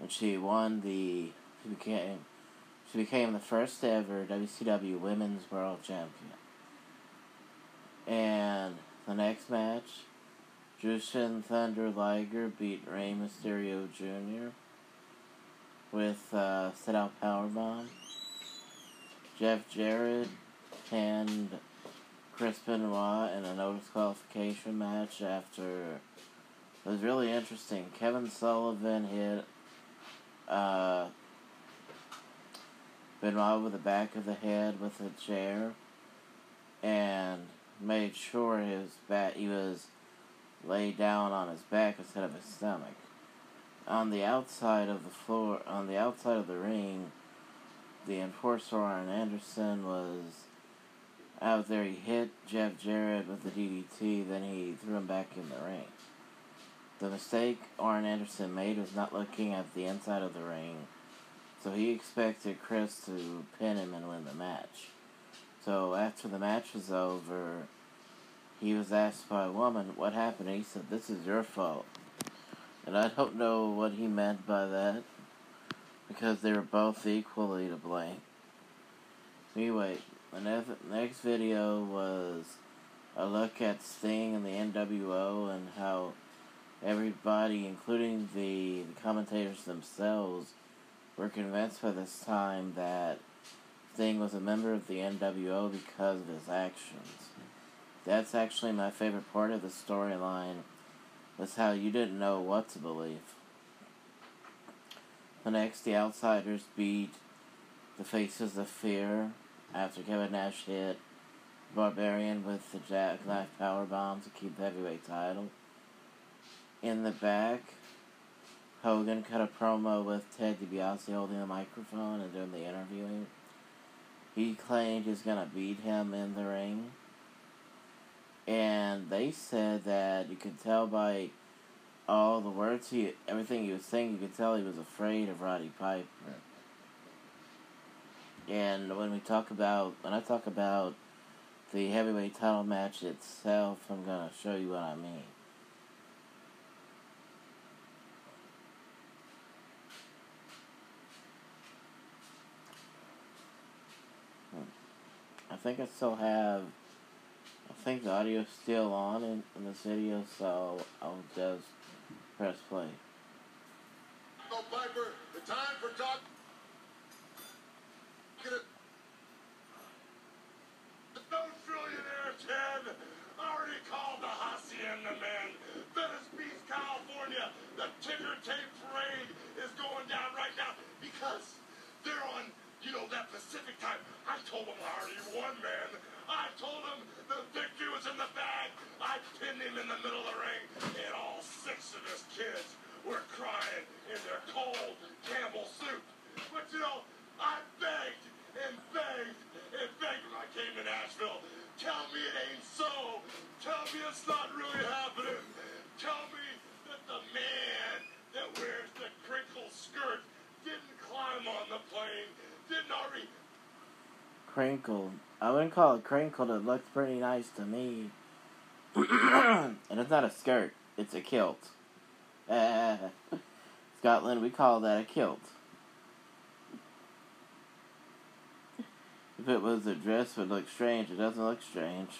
And she won the she became she became the first ever WCW Women's World Champion. And the next match, Jushin Thunder Liger beat Rey Mysterio Jr. with uh, sit out powerbomb. Jeff Jarrett and Chris Benoit in a no disqualification match after it was really interesting. Kevin Sullivan hit uh, Benoit with the back of the head with a chair and made sure his back he was laid down on his back instead of his stomach. On the outside of the floor, on the outside of the ring, the enforcer Arn Anderson was out there. He hit Jeff Jarrett with the DDT, then he threw him back in the ring. The mistake Arn Anderson made was not looking at the inside of the ring, so he expected Chris to pin him and win the match. So after the match was over, he was asked by a woman what happened. And he said, "This is your fault," and I don't know what he meant by that because they were both equally to blame. Anyway, the next, next video was a look at Sting and the NWO and how everybody, including the, the commentators themselves, were convinced by this time that Sting was a member of the NWO because of his actions. That's actually my favorite part of the storyline, was how you didn't know what to believe. The next, the Outsiders beat the Faces of Fear after Kevin Nash hit Barbarian with the jackknife power bomb to keep the heavyweight title. In the back, Hogan cut a promo with Ted DiBiase holding the microphone and doing the interviewing. He claimed he's gonna beat him in the ring. And they said that you could tell by all the words he, everything he was saying, you could tell he was afraid of Roddy Piper. And when we talk about, when I talk about the heavyweight title match itself, I'm gonna show you what I mean. Hmm. I think I still have. I think the audio's still on in, in this video, so I'll just press play. The time for talk. Get it. No trillionaire, Ted. Already called the Hacienda men. Venice Beach, California. The ticker tape parade is going down right now because they're on, you know, that Pacific time. I told them I already won, man. I told them the victory was in the bag. I pinned him in the middle of the ring, and all six of his kids were crying in their cold Campbell soup. But you know, I begged and begged and begged when I came to Nashville. Tell me it ain't so. Tell me it's not really happening. Tell me that the man that wears the crinkled skirt didn't climb on the plane, didn't already Crinkled. I wouldn't call it crinkled, it looks pretty nice to me. and it's not a skirt, it's a kilt. Scotland, we call that a kilt. If it was a dress, it would look strange. It doesn't look strange.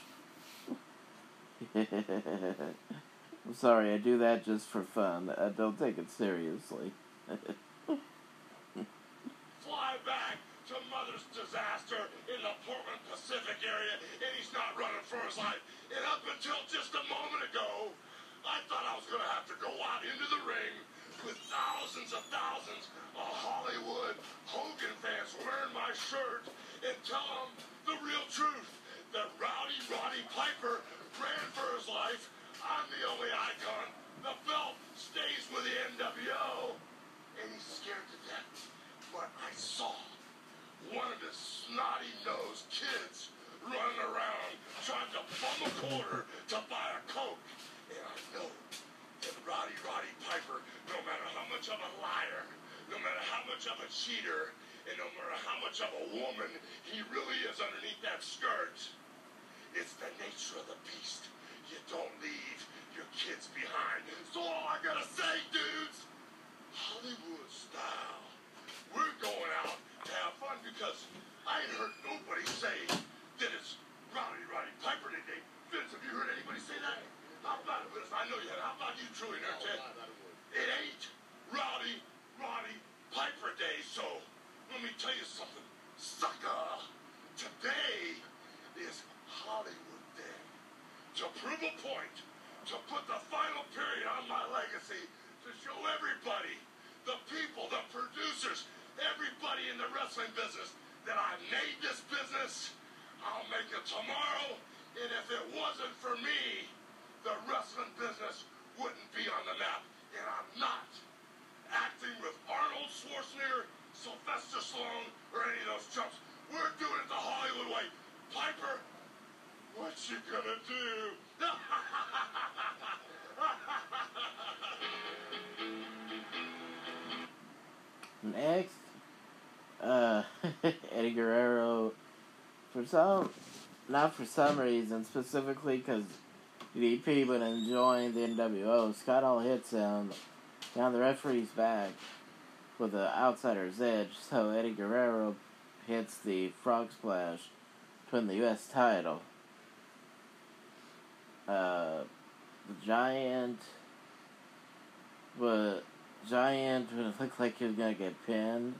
I'm sorry, I do that just for fun. I don't take it seriously. fly back to Mother's disaster in the Portland Pacific area, and he's not running for his life. And up until just a moment ago, I thought I was going to have to go out into the ring with thousands of thousands of Hollywood Hogan fans wearing my shirt and tell them the real truth that Rowdy Roddy Piper ran for his life. I'm the only icon. The belt stays with the NWO. And he's scared to death. But I saw one of his snotty nosed kids running around trying to bum a quarter to buy a Coke. And I know that Roddy Roddy Piper, no matter how much of a liar, no matter how much of a cheater, and no matter how much of a woman he really is underneath that skirt, it's the nature of the beast. You don't leave your kids behind. So all I gotta say, dudes, Hollywood style. We're going out to have fun because I ain't heard nobody say that it's Rowdy Roddy Piper today. Vince, have you heard anybody say that? How about Vince? I know you have. How about you, truly, nerd, Ted? It ain't Rowdy Roddy Piper Day, so let me tell you something, sucker. Today is Hollywood Day. To prove a point, to put the final period on my legacy, to show everybody, the people, the producers, everybody in the wrestling business, that I made this business. I'll make it tomorrow, and if it wasn't for me, the wrestling business wouldn't be on the map. And I'm not acting with Arnold Schwarzenegger, Sylvester Stallone, or any of those chumps. We're doing it the Hollywood way. Piper, what you gonna do? Next, uh, Eddie Guerrero, for some, not for some reason, specifically because DP been enjoying the NWO, Scott Hall hits him down the referee's back with the outsider's edge, so Eddie Guerrero hits the frog splash to win the U.S. title. Uh, the Giant, but Giant when it looked like he was gonna get pinned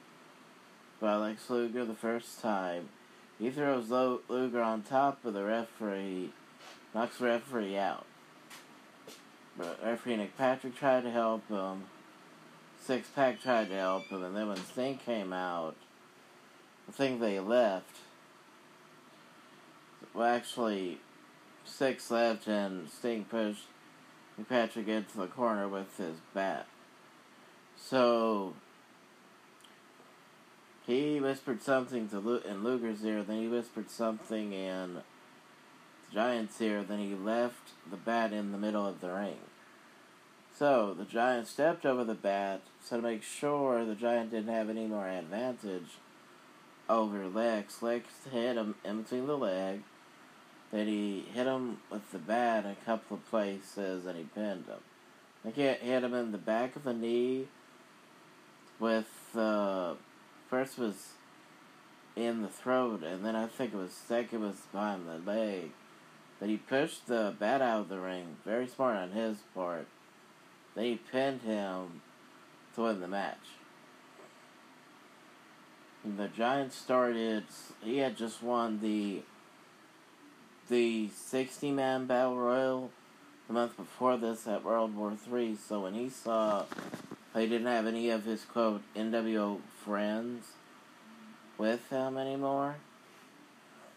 by Lex Luger the first time. He throws Luger on top of the referee, knocks the referee out. But referee Nick Patrick tried to help him. Six Pack tried to help him, and then when Sting came out, I think they left. Well, actually, Syxx left, and Sting pushed Nick Patrick into the corner with his bat. So, he whispered something to Lu- in Luger's ear, then he whispered something in the Giant's ear, then he left the bat in the middle of the ring. So the Giant stepped over the bat so to make sure the Giant didn't have any more advantage over Lex. Lex hit him in between the leg. Then he hit him with the bat in a couple of places and he pinned him. Like he hit him in the back of the knee with uh, first was in the throat and then I think it was second was behind the leg. But he pushed the bat out of the ring. Very smart on his part. Then he pinned him to win the match. And the Giant started. He had just won the the sixty man battle royal the month before this at World War Three. So when he saw he didn't have any of his quote NWO friends with him anymore,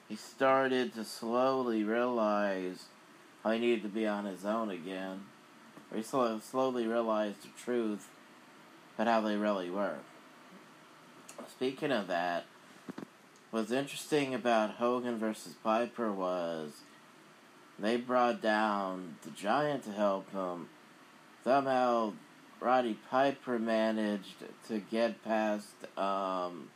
he started to slowly realize how he needed to be on his own again. Or he slow, slowly realized the truth about how they really were. Speaking of that, what's interesting about Hogan versus Piper was they brought down the Giant to help him. Somehow, Roddy Piper managed to get past, um,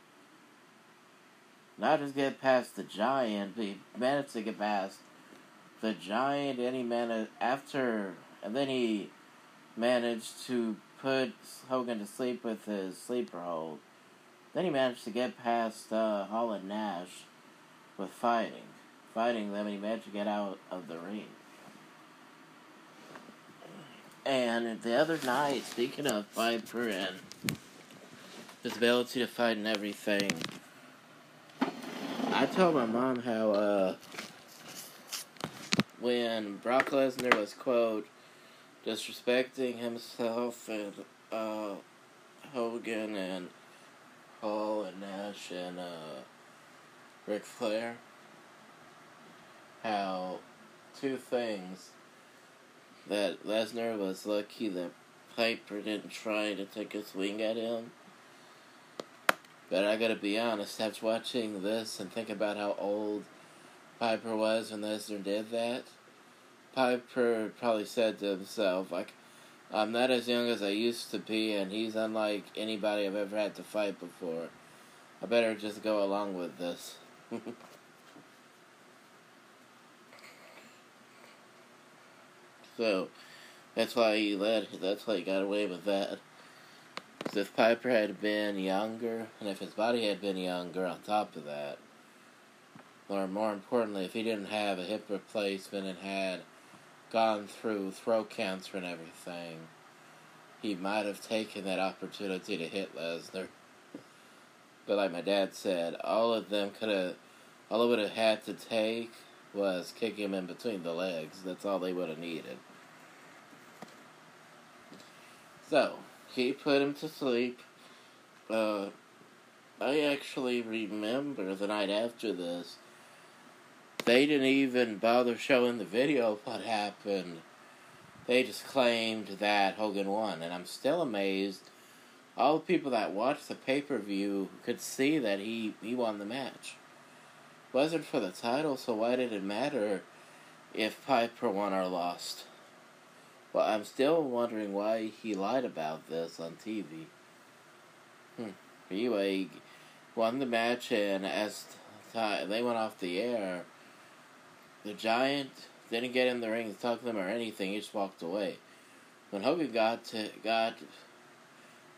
not just get past the Giant, but he managed to get past the Giant, and he managed, after, and then he managed to put Hogan to sleep with his sleeper hold. Then he managed to get past uh, Hall and Nash with fighting. Fighting them, and he managed to get out of the ring. And the other night, speaking of Piper and his ability to fight and everything, I told my mom how uh, when Brock Lesnar was quote disrespecting himself and uh, Hogan and Hall and Nash and uh, Ric Flair, how two things that Lesnar was lucky that Piper didn't try to take a swing at him. But I gotta be honest, after watching this and think about how old Piper was when Lesnar did that, Piper probably said to himself, like, I'm not as young as I used to be, and he's unlike anybody I've ever had to fight before. I better just go along with this. so, that's why he led, that's why he got away with that. 'Cause if Piper had been younger, and if his body had been younger on top of that, or more importantly, if he didn't have a hip replacement and had gone through throat cancer and everything, he might have taken that opportunity to hit Lesnar. But like my dad said, all of them could have, all it would have had to take was kick him in between the legs. That's all they would have needed. So, he put him to sleep. Uh, I actually remember the night after this, they didn't even bother showing the video of what happened. They just claimed that Hogan won, and I'm still amazed. All the people that watched the pay per view could see that he, he won the match. It wasn't for the title, so why did it matter if Piper won or lost? Well, I'm still wondering why he lied about this on TV. Hmm. Anyway, won the match, and as ti they went off the air, the Giant didn't get in the ring to talk to them or anything. He just walked away. When Hogan got to, got,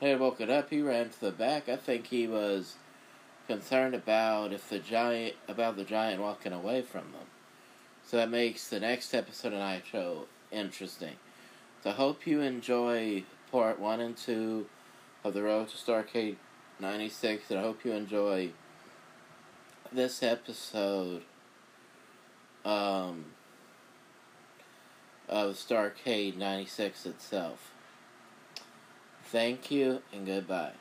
he woke it up. He ran to the back. I think he was concerned about if the giant about the giant walking away from them. So that makes the next episode of Nitro interesting. So I hope you enjoy part one and two of the Road to Starrcade 96, and I hope you enjoy this episode um, of Starrcade 96 itself. Thank you and goodbye.